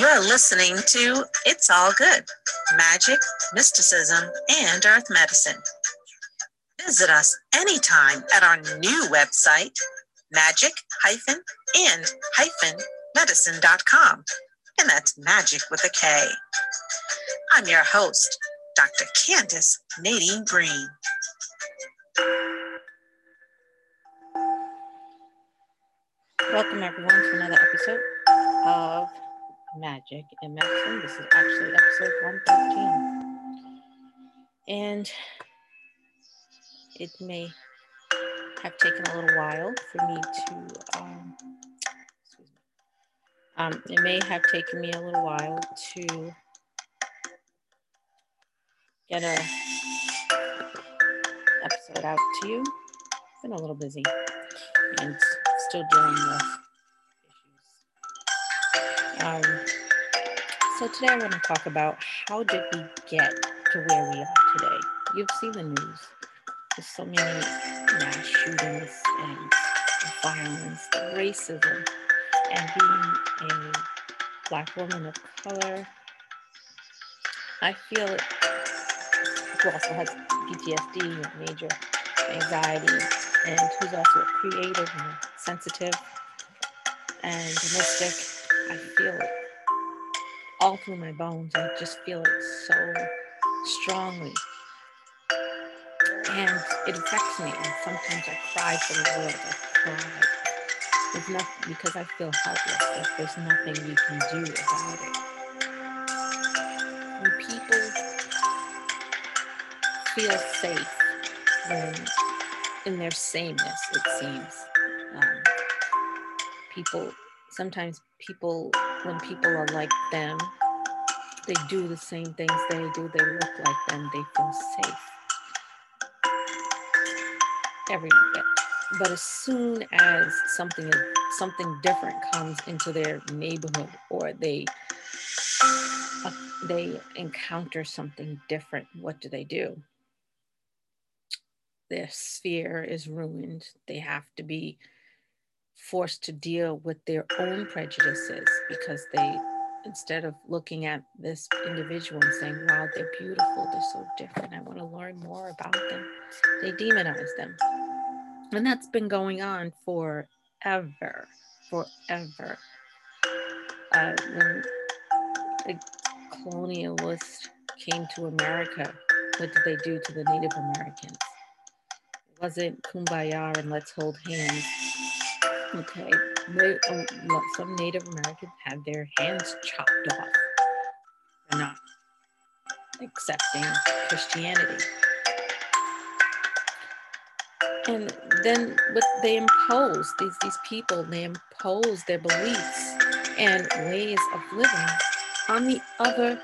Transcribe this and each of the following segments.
You're listening to It's All Good Magic, Mysticism, and Earth Medicine. Visit us anytime at our new website, magic and medicine.com. And that's magic with a K. I'm your host, Dr. Candace Nadine Green. Welcome, everyone, to another episode of Magic and Medicine. This is actually episode 113. And it may have taken a little while for me to, um, excuse me, um, it may have taken me a little while to get a episode out to you. Been a little busy and still dealing with. Um, so today I want to talk about how did we get to where we are today. You've seen the news. There's so many mass shootings and violence, racism, and being a black woman of color, I feel it who also has PTSD and major anxiety, and who's also creative and sensitive and mystic. I feel it all through my bones. I just feel it so strongly. And it affects me. And sometimes I cry for the world. I cry. Because I feel helpless. That there's nothing we can do about it. When people feel safe when in their sameness, it seems. Um, people sometimes people when people are like them they do the same things they do they look like them they feel safe. Every day. But as soon as something something different comes into their neighborhood or they uh, they encounter something different what do they do? Their sphere is ruined. They have to be forced to deal with their own prejudices because they instead of looking at this individual and saying wow they're beautiful they're so different i want to learn more about them they demonize them. And that's been going on forever forever. Uh, when colonialists came to america what did they do to the native americans? It wasn't kumbaya and let's hold hands Okay, um, some Native Americans had their hands chopped off. They're not accepting Christianity. And then what they impose, these, these people, they impose their beliefs and ways of living on the other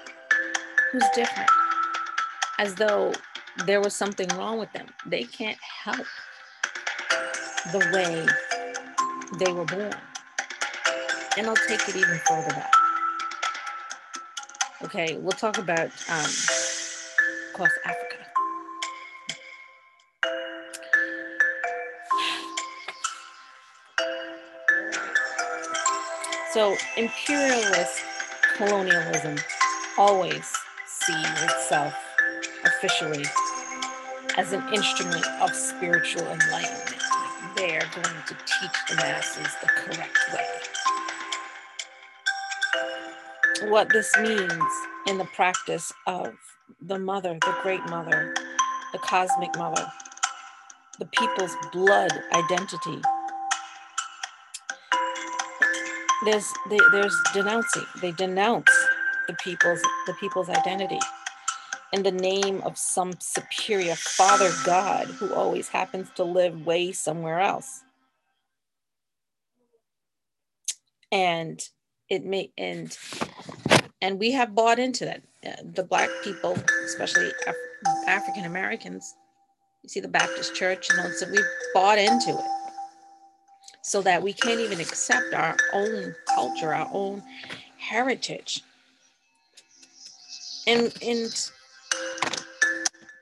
who's different, as though there was something wrong with them. They can't help the way they were born. And I'll take it even further back. Okay, we'll talk about um, across Africa. So, imperialist colonialism always sees itself officially as an instrument of spiritual enlightenment they are going to teach the masses the correct way. What this means in the practice of the mother, the great mother, the cosmic mother, the people's blood identity. There's they, there's denouncing. They denounce the people's the people's identity in the name of some superior father God who always happens to live way somewhere else. And it may and and we have bought into that. Uh, the black people, especially Af- African Americans, you see the Baptist Church, and all so we've bought into it, so that we can't even accept our own culture, our own heritage. And and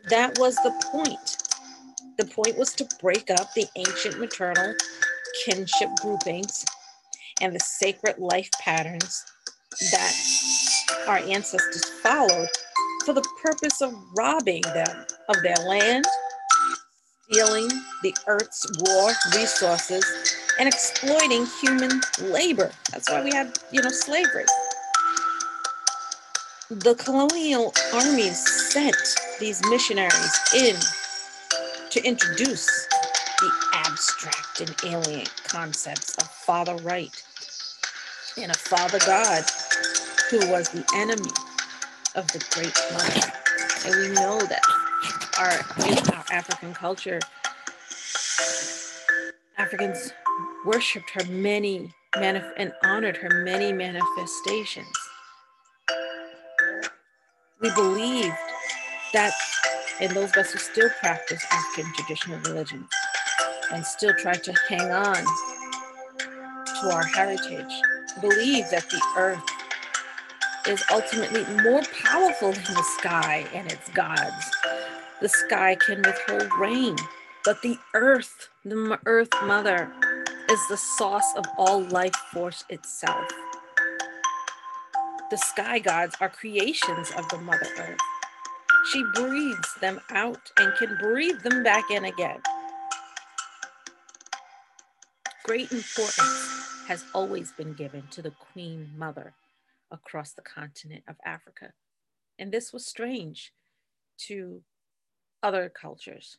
that was the point. The point was to break up the ancient maternal kinship groupings and the sacred life patterns that our ancestors followed for the purpose of robbing them of their land, stealing the earth's raw resources, and exploiting human labor. That's why we had, you know, slavery. The colonial armies sent these missionaries in to introduce the abstract and alien concepts of Father Right and a Father God who was the enemy of the Great Mother. And we know that our, in our African culture, Africans worshipped her many manif- and honored her many manifestations. We believed that, and those of us who still practice African traditional religions and still try to hang on to our heritage, believe that the earth is ultimately more powerful than the sky and its gods. The sky can withhold rain, but the earth, the earth mother, is the source of all life force itself. The sky gods are creations of the Mother Earth. She breathes them out and can breathe them back in again. Great importance has always been given to the Queen Mother across the continent of Africa. And this was strange to other cultures.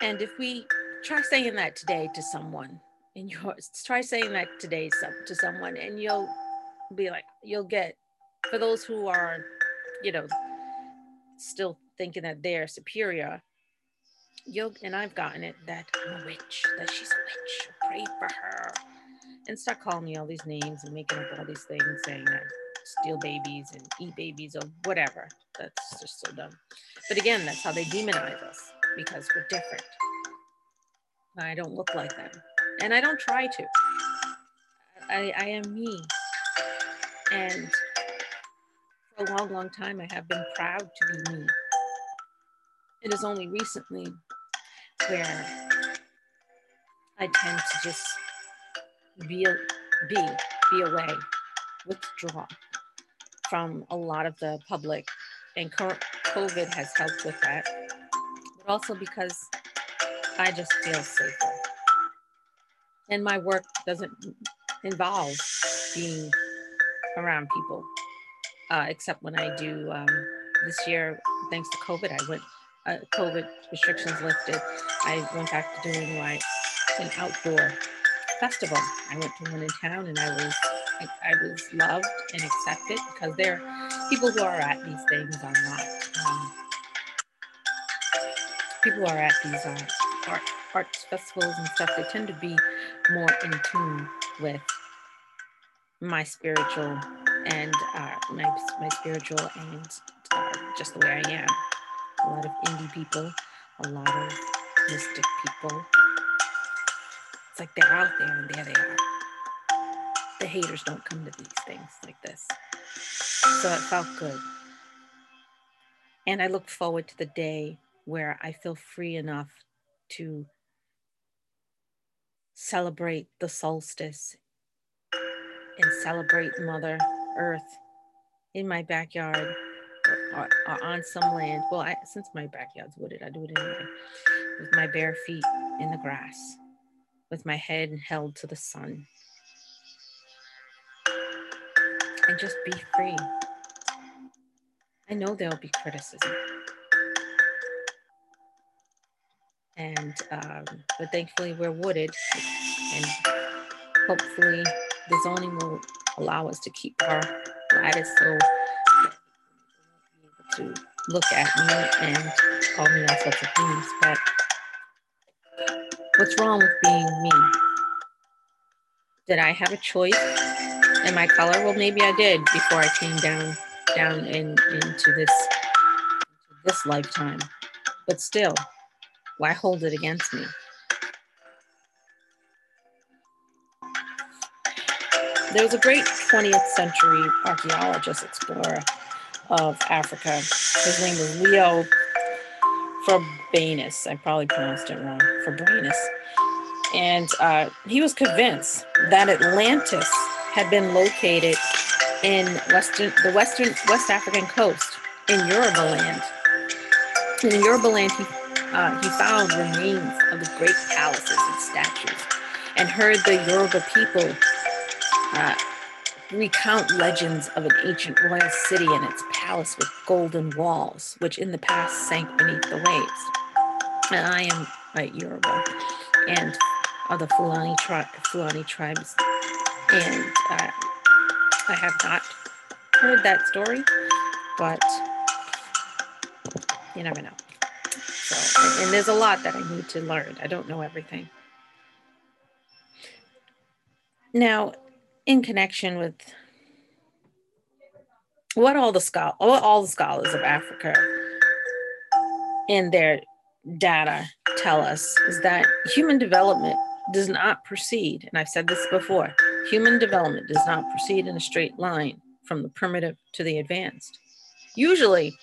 And if we try saying that today to someone, and you try saying that today to someone, and you'll be like, you'll get, for those who are, you know, still thinking that they're superior, you'll, and I've gotten it that I'm a witch, that she's a witch, pray for her and start calling me all these names and making up all these things saying that steal babies and eat babies or whatever. That's just so dumb. But again, that's how they demonize us because we're different. I don't look like them. And I don't try to. I, I am me. And for a long, long time, I have been proud to be me. It is only recently where I tend to just be, be, be away, withdraw from a lot of the public. And COVID has helped with that, but also because I just feel safer. And my work doesn't involve being around people, uh, except when I do. Um, this year, thanks to COVID, I went, uh, COVID restrictions lifted. I went back to doing like an outdoor festival. I went to one in town and I was I, I was loved and accepted because there are people who are at these things are not um, people who are at these uh, art arts festivals and stuff. They tend to be more in tune with my spiritual and uh, my my spiritual and uh, just the way I am. A lot of indie people, a lot of mystic people, it's like they're out there and there they are. The haters don't come to these things like this. So it felt good. And I look forward to the day where I feel free enough to celebrate the solstice and celebrate Mother Earth in my backyard or, or on some land. Well, I, since my backyard's wooded, I do it anyway with my bare feet in the grass with my head held to the sun. And just be free. I know there'll be criticism. And, um, but thankfully we're wooded and hopefully the zoning will allow us to keep our lattice so to look at me and call me all sorts of things. But What's wrong with being me? Did I have a choice in my color? Well, maybe I did before I came down down in, into this into this lifetime. But still, why hold it against me? There was a great 20th century archaeologist explorer of Africa. His name was Leo Frobenius. I probably pronounced it wrong. Frobenius. And uh, he was convinced that Atlantis had been located in western the western West African coast in Yoruba land. In Yoruba land, he, uh, he found remains of the great palaces and statues and heard the Yoruba people recount legends of an ancient royal city and its palace with golden walls, which in the past sank beneath the waves. And I am a Yoruba and other Fulani, tri- Fulani tribes. And uh, I have not heard that story, but you never know. So, and, and there's a lot that I need to learn. I don't know everything. Now, in connection with what all the schol- what all the scholars of Africa in their data tell us is that human development does not proceed, and I've said this before, human development does not proceed in a straight line from the primitive to the advanced. Usually,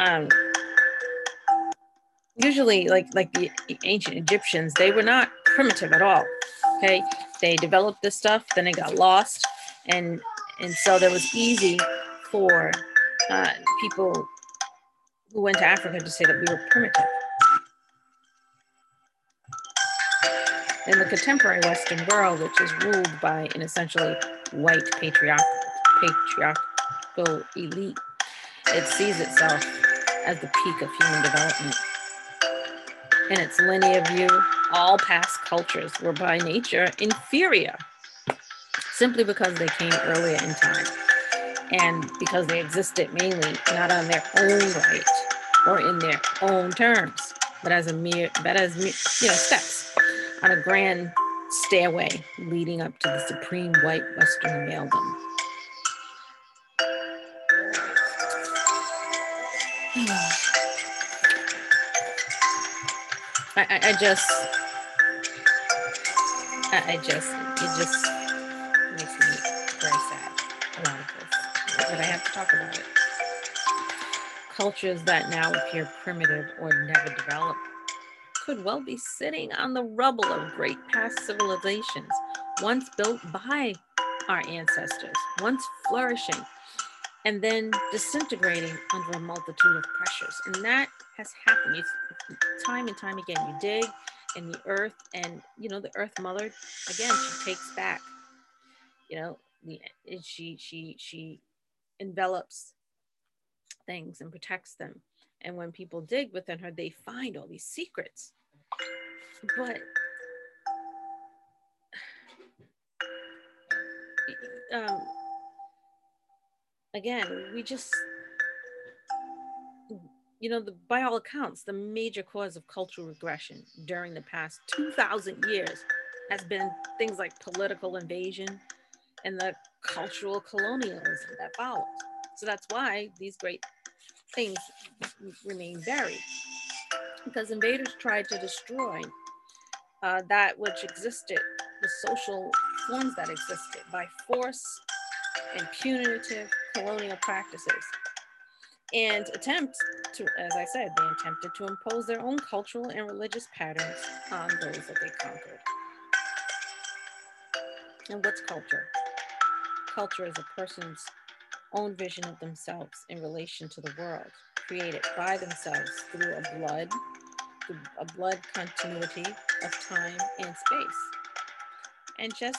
um, usually like like the ancient Egyptians, they were not primitive at all. Okay, they developed this stuff, then it got lost, and and so that was easy for uh, people who went to Africa to say that we were primitive. In the contemporary Western world, which is ruled by an essentially white patriarchal, patriarchal elite, it sees itself as the peak of human development. In its linear view, all past cultures were by nature inferior simply because they came earlier in time and because they existed mainly not on their own right or in their own terms, but as a mere, but as you know, steps on a grand stairway leading up to the supreme white Western maledom. I, I, I just, I, I just, it just makes me very sad. A lot of this, but I have to talk about it. Cultures that now appear primitive or never developed could well be sitting on the rubble of great past civilizations, once built by our ancestors, once flourishing, and then disintegrating under a multitude of pressures. And that has happened you, time and time again. You dig in the earth, and you know the Earth Mother again. She takes back. You know, she she she envelops things and protects them. And when people dig within her, they find all these secrets. But um, again, we just you know, the, by all accounts, the major cause of cultural regression during the past 2,000 years has been things like political invasion and the cultural colonialism that follows. So that's why these great things remain buried, because invaders tried to destroy uh, that which existed, the social forms that existed, by force and punitive colonial practices and attempt to, as I said, they attempted to impose their own cultural and religious patterns on those that they conquered. And what's culture? Culture is a person's own vision of themselves in relation to the world, created by themselves through a blood, a blood continuity of time and space. And just,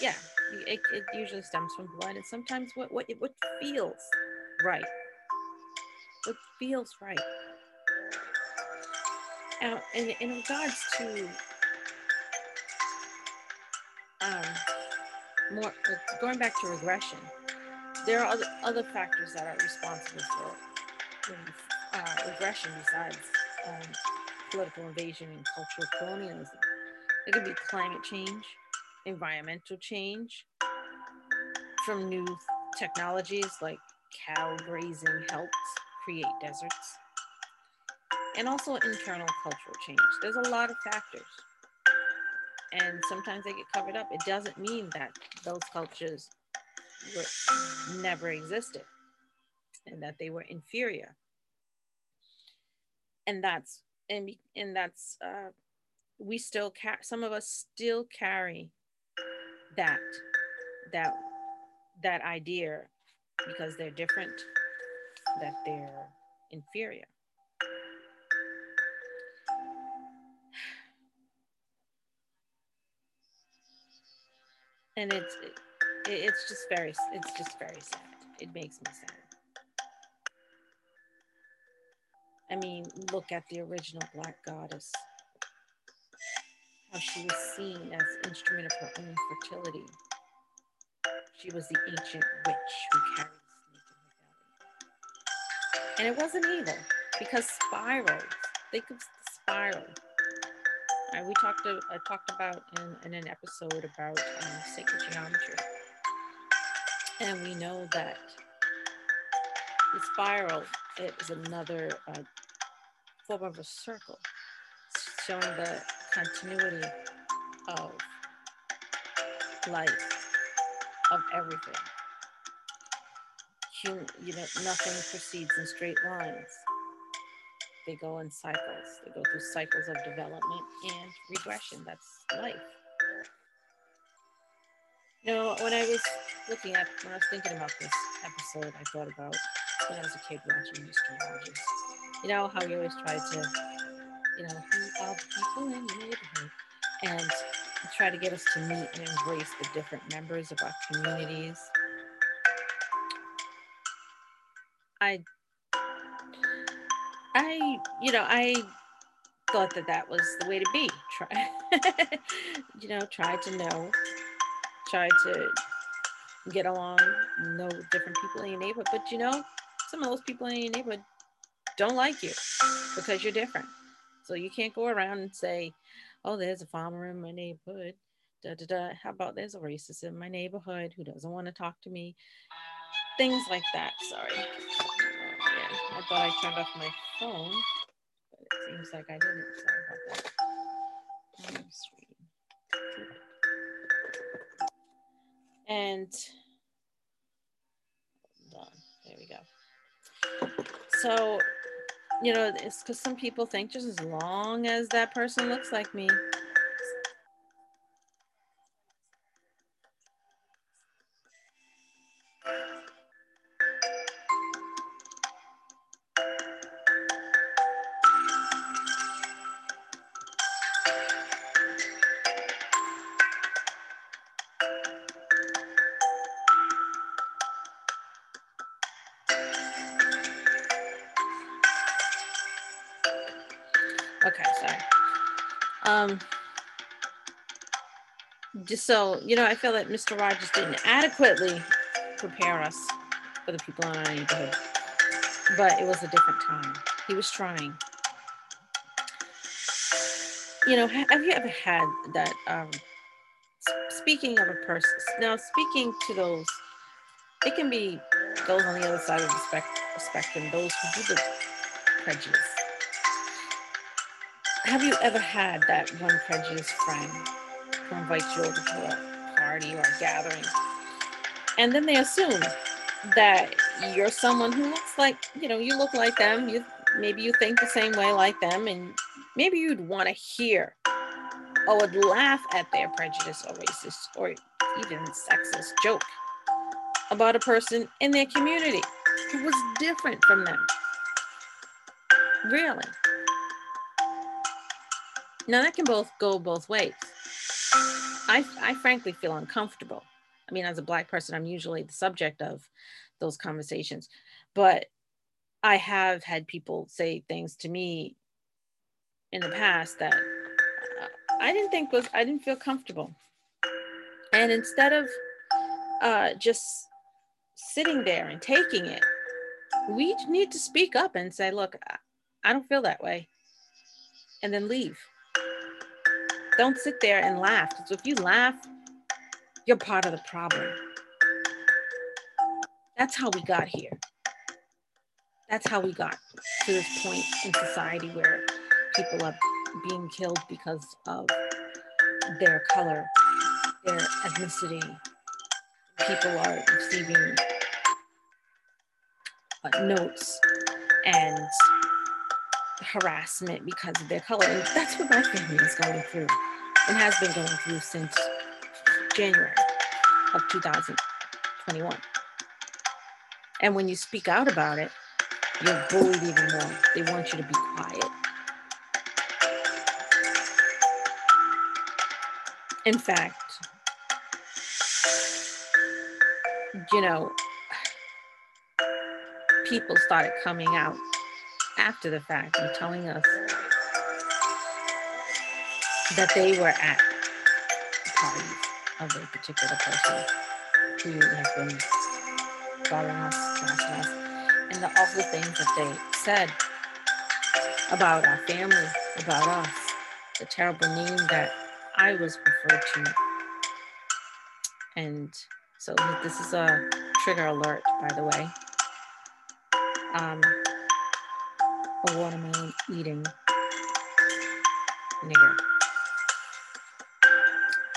yeah, it, it usually stems from blood and sometimes what, what, what feels right. What feels right. Now, in, in regards to um, more going back to regression, there are other, other factors that are responsible for uh, regression besides um, political invasion and cultural colonialism. It could be climate change, environmental change from new technologies like cow grazing helps create deserts, and also internal cultural change. There's a lot of factors, and sometimes they get covered up. It doesn't mean that those cultures were, never existed and that they were inferior. And that's and and that's uh, we still carry some of us still carry that that that idea because they're different that they're inferior. And it's it, it's just very it's just very sad. It makes me sad. I mean look at the original black goddess how she was seen as instrument of her own fertility. She was the ancient witch who carried snake in her belly. And it wasn't evil because spirals think of the spiral. Uh, we talked to, I talked about in, in an episode about um, sacred geometry. And we know that the spiral is another uh, form of a circle, showing the continuity of life, of everything. You know, nothing proceeds in straight lines they go in cycles. They go through cycles of development and regression. That's life. You know, when I was looking at, when I was thinking about this episode, I thought about when I was a kid watching. Rogers. You know, how he always try to, you know, who are people in the neighborhood? And try to get us to meet and embrace the different members of our communities. I I, you know, I thought that that was the way to be. Try, you know, try to know, try to get along, know different people in your neighborhood. But you know, some of those people in your neighborhood don't like you because you're different. So you can't go around and say, "Oh, there's a farmer in my neighborhood." Da, da, da. How about there's a racist in my neighborhood who doesn't want to talk to me? Things like that. Sorry. Um, yeah. I thought I turned off my phone, but it seems like I didn't. Sorry about that. And done. There we go. So, you know, it's because some people think just as long as that person looks like me, so you know, I feel that Mr. Rogers didn't adequately prepare us for the people in our neighborhood, but it was a different time. He was trying. You know, have you ever had that? Um, speaking of a person, now speaking to those, it can be those on the other side of the spec- spectrum, those who do the prejudice. Have you ever had that one prejudiced friend who invites you to a party or a gathering. And then they assume that you're someone who looks like, you know, you look like them. You maybe you think the same way like them, and maybe you'd want to hear or would laugh at their prejudice or racist or even sexist joke about a person in their community who was different from them. Really. Now that can both go both ways. I, I frankly feel uncomfortable. I mean, as a Black person, I'm usually the subject of those conversations, but I have had people say things to me in the past that I didn't think was, I didn't feel comfortable. And instead of uh, just sitting there and taking it, we need to speak up and say, look, I don't feel that way. And then leave. Don't sit there and laugh. Because if you laugh, you're part of the problem. That's how we got here. That's how we got to this point in society where people are being killed because of their color, their ethnicity. People are receiving uh, notes and harassment because of their color. And that's what my family is going through and has been going through since January. of 2021. And when you speak out about it, you're bullied even more. They want you to be quiet. In fact, you know, people started coming out after the fact and telling us that they were at parties of a particular person who has been following us, us, and the awful things that they said about our family, about us, the terrible name that I was referred to. And so this is a trigger alert, by the way. Um, a watermelon eating nigger.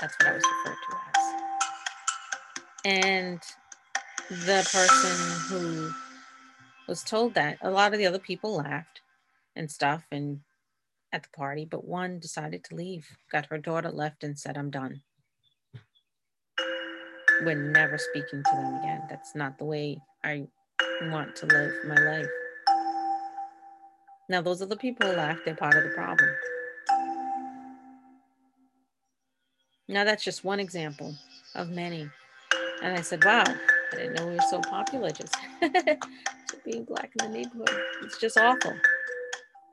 That's what I was referred to as. And the person who was told that, a lot of the other people laughed and stuff and at the party, but one decided to leave, got her daughter left and said, I'm done. We're never speaking to them again. That's not the way I want to live my life. Now, those are the people who laughed, they're part of the problem. Now, that's just one example of many. And I said, wow, I didn't know we were so popular just, just being black in the neighborhood. It's just awful.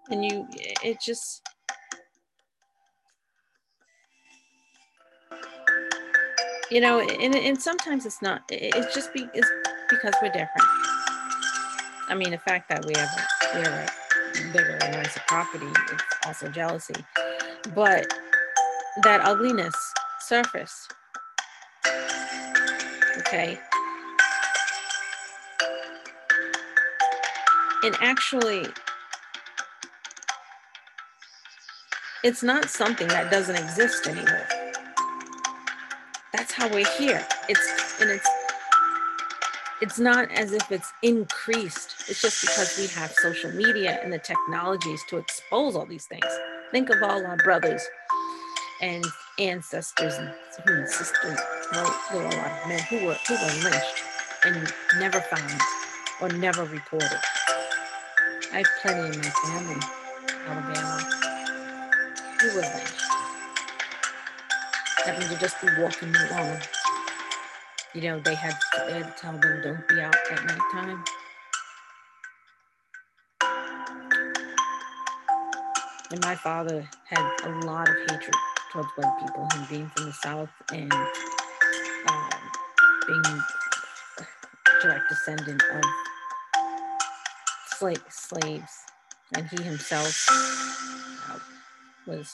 And you, it just, you know, and, and sometimes it's not, it's just be, it's because we're different. I mean, the fact that we have, we have a bigger and nicer property, it's also jealousy. But that ugliness surface. Okay. And actually, it's not something that doesn't exist anymore. That's how we're here. It's and it's it's not as if it's increased. It's just because we have social media and the technologies to expose all these things. Think of all our brothers and ancestors and sisters. Well, there were a lot of men who were who were lynched and never found or never reported. I have plenty in my family, Alabama, who were lynched. Having to just be walking along. You know, they had, they had to tell them don't be out at nighttime. And my father had a lot of hatred towards white people, him being from the South and um, being direct descendant of slave, slaves. And he himself uh, was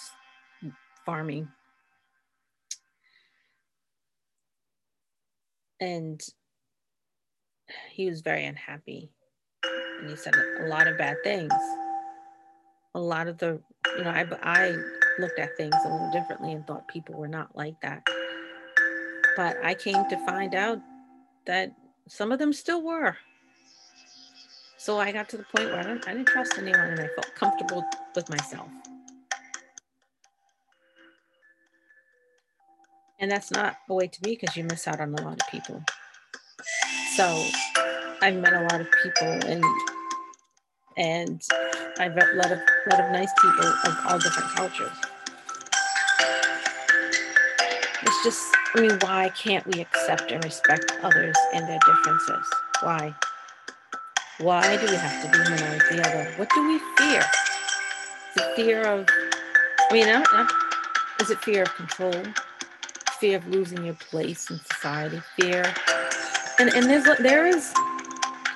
farming. And he was very unhappy. And he said a lot of bad things. A lot of the, you know, I, I looked at things a little differently and thought people were not like that. But I came to find out that some of them still were. So I got to the point where I I didn't trust anyone and I felt comfortable with myself. And that's not a way to be because you miss out on a lot of people. So I've met a lot of people and and I've met a lot of, lot of nice people of all different cultures. It's just, I mean, why can't we accept and respect others and their differences? Why? Why do we have to demonize the other? What do we fear? It fear of, I mean, not, not, is it fear of control? Fear of losing your place in society? Fear, and and there's there is,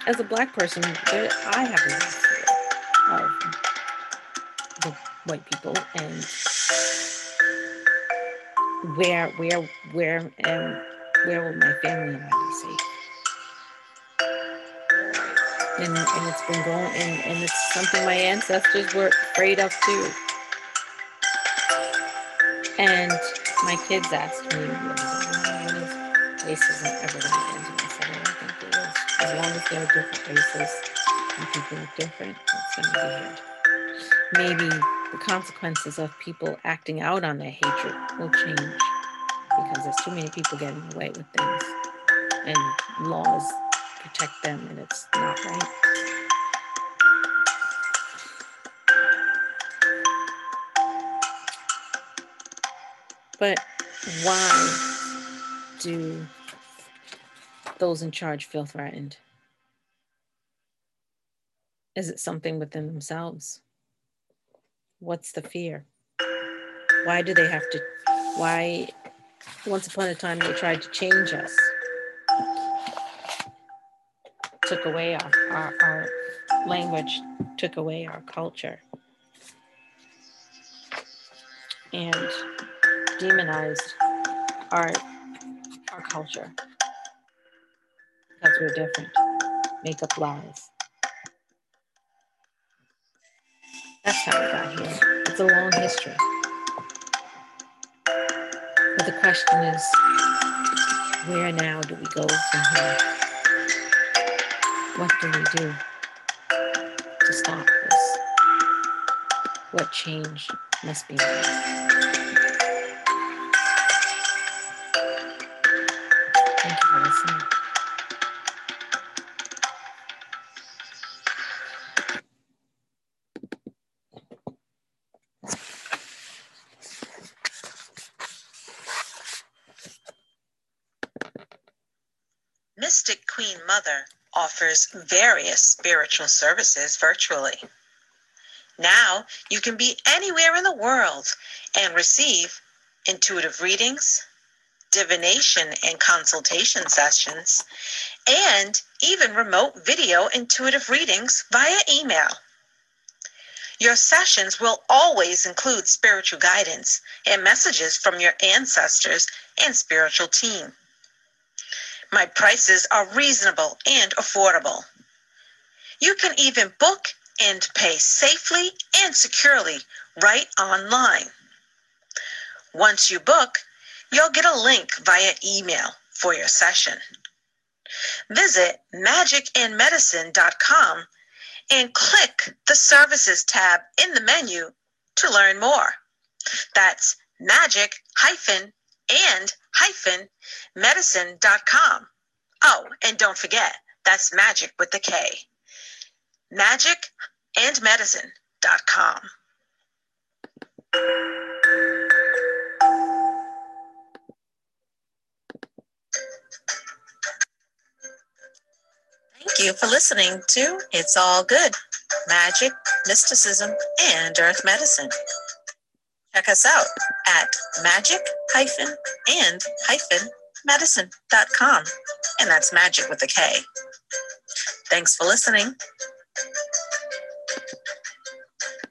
as a black person, there, I have a of the white people and where where where and where will my family and I be safe? And, and it's been going and, and it's something my ancestors were afraid of too. And my kids asked me, racism ever going to end? And I said, I don't think it is. As long as there are different races, and people are different, it's going to be hard. Maybe the consequences of people acting out on their hatred will change because there's too many people getting away with things. and laws protect them and it's not right. But why do those in charge feel threatened? Is it something within themselves? What's the fear? Why do they have to? Why, once upon a time, they tried to change us, took away our, our, our language, took away our culture, and demonized our, our culture because we're different, make up lies. That's how we got here. It's a long history. But the question is, where now do we go from here? What do we do to stop this? What change must be made? Listening. Mystic Queen Mother offers various spiritual services virtually. Now you can be anywhere in the world and receive intuitive readings, divination and consultation sessions, and even remote video intuitive readings via email. Your sessions will always include spiritual guidance and messages from your ancestors and spiritual team. My prices are reasonable and affordable. You can even book and pay safely and securely right online. Once you book, you'll get a link via email for your session. Visit magicandmedicine.com and click the services tab in the menu to learn more. That's magic hyphen and hyphen medicine.com. Oh, and don't forget, that's magic with the K. Magic and medicine.com. Thank you for listening to It's All Good Magic, Mysticism, and Earth Medicine. Check us out at magic hyphen and hyphen medicine.com. And that's magic with a K. Thanks for listening.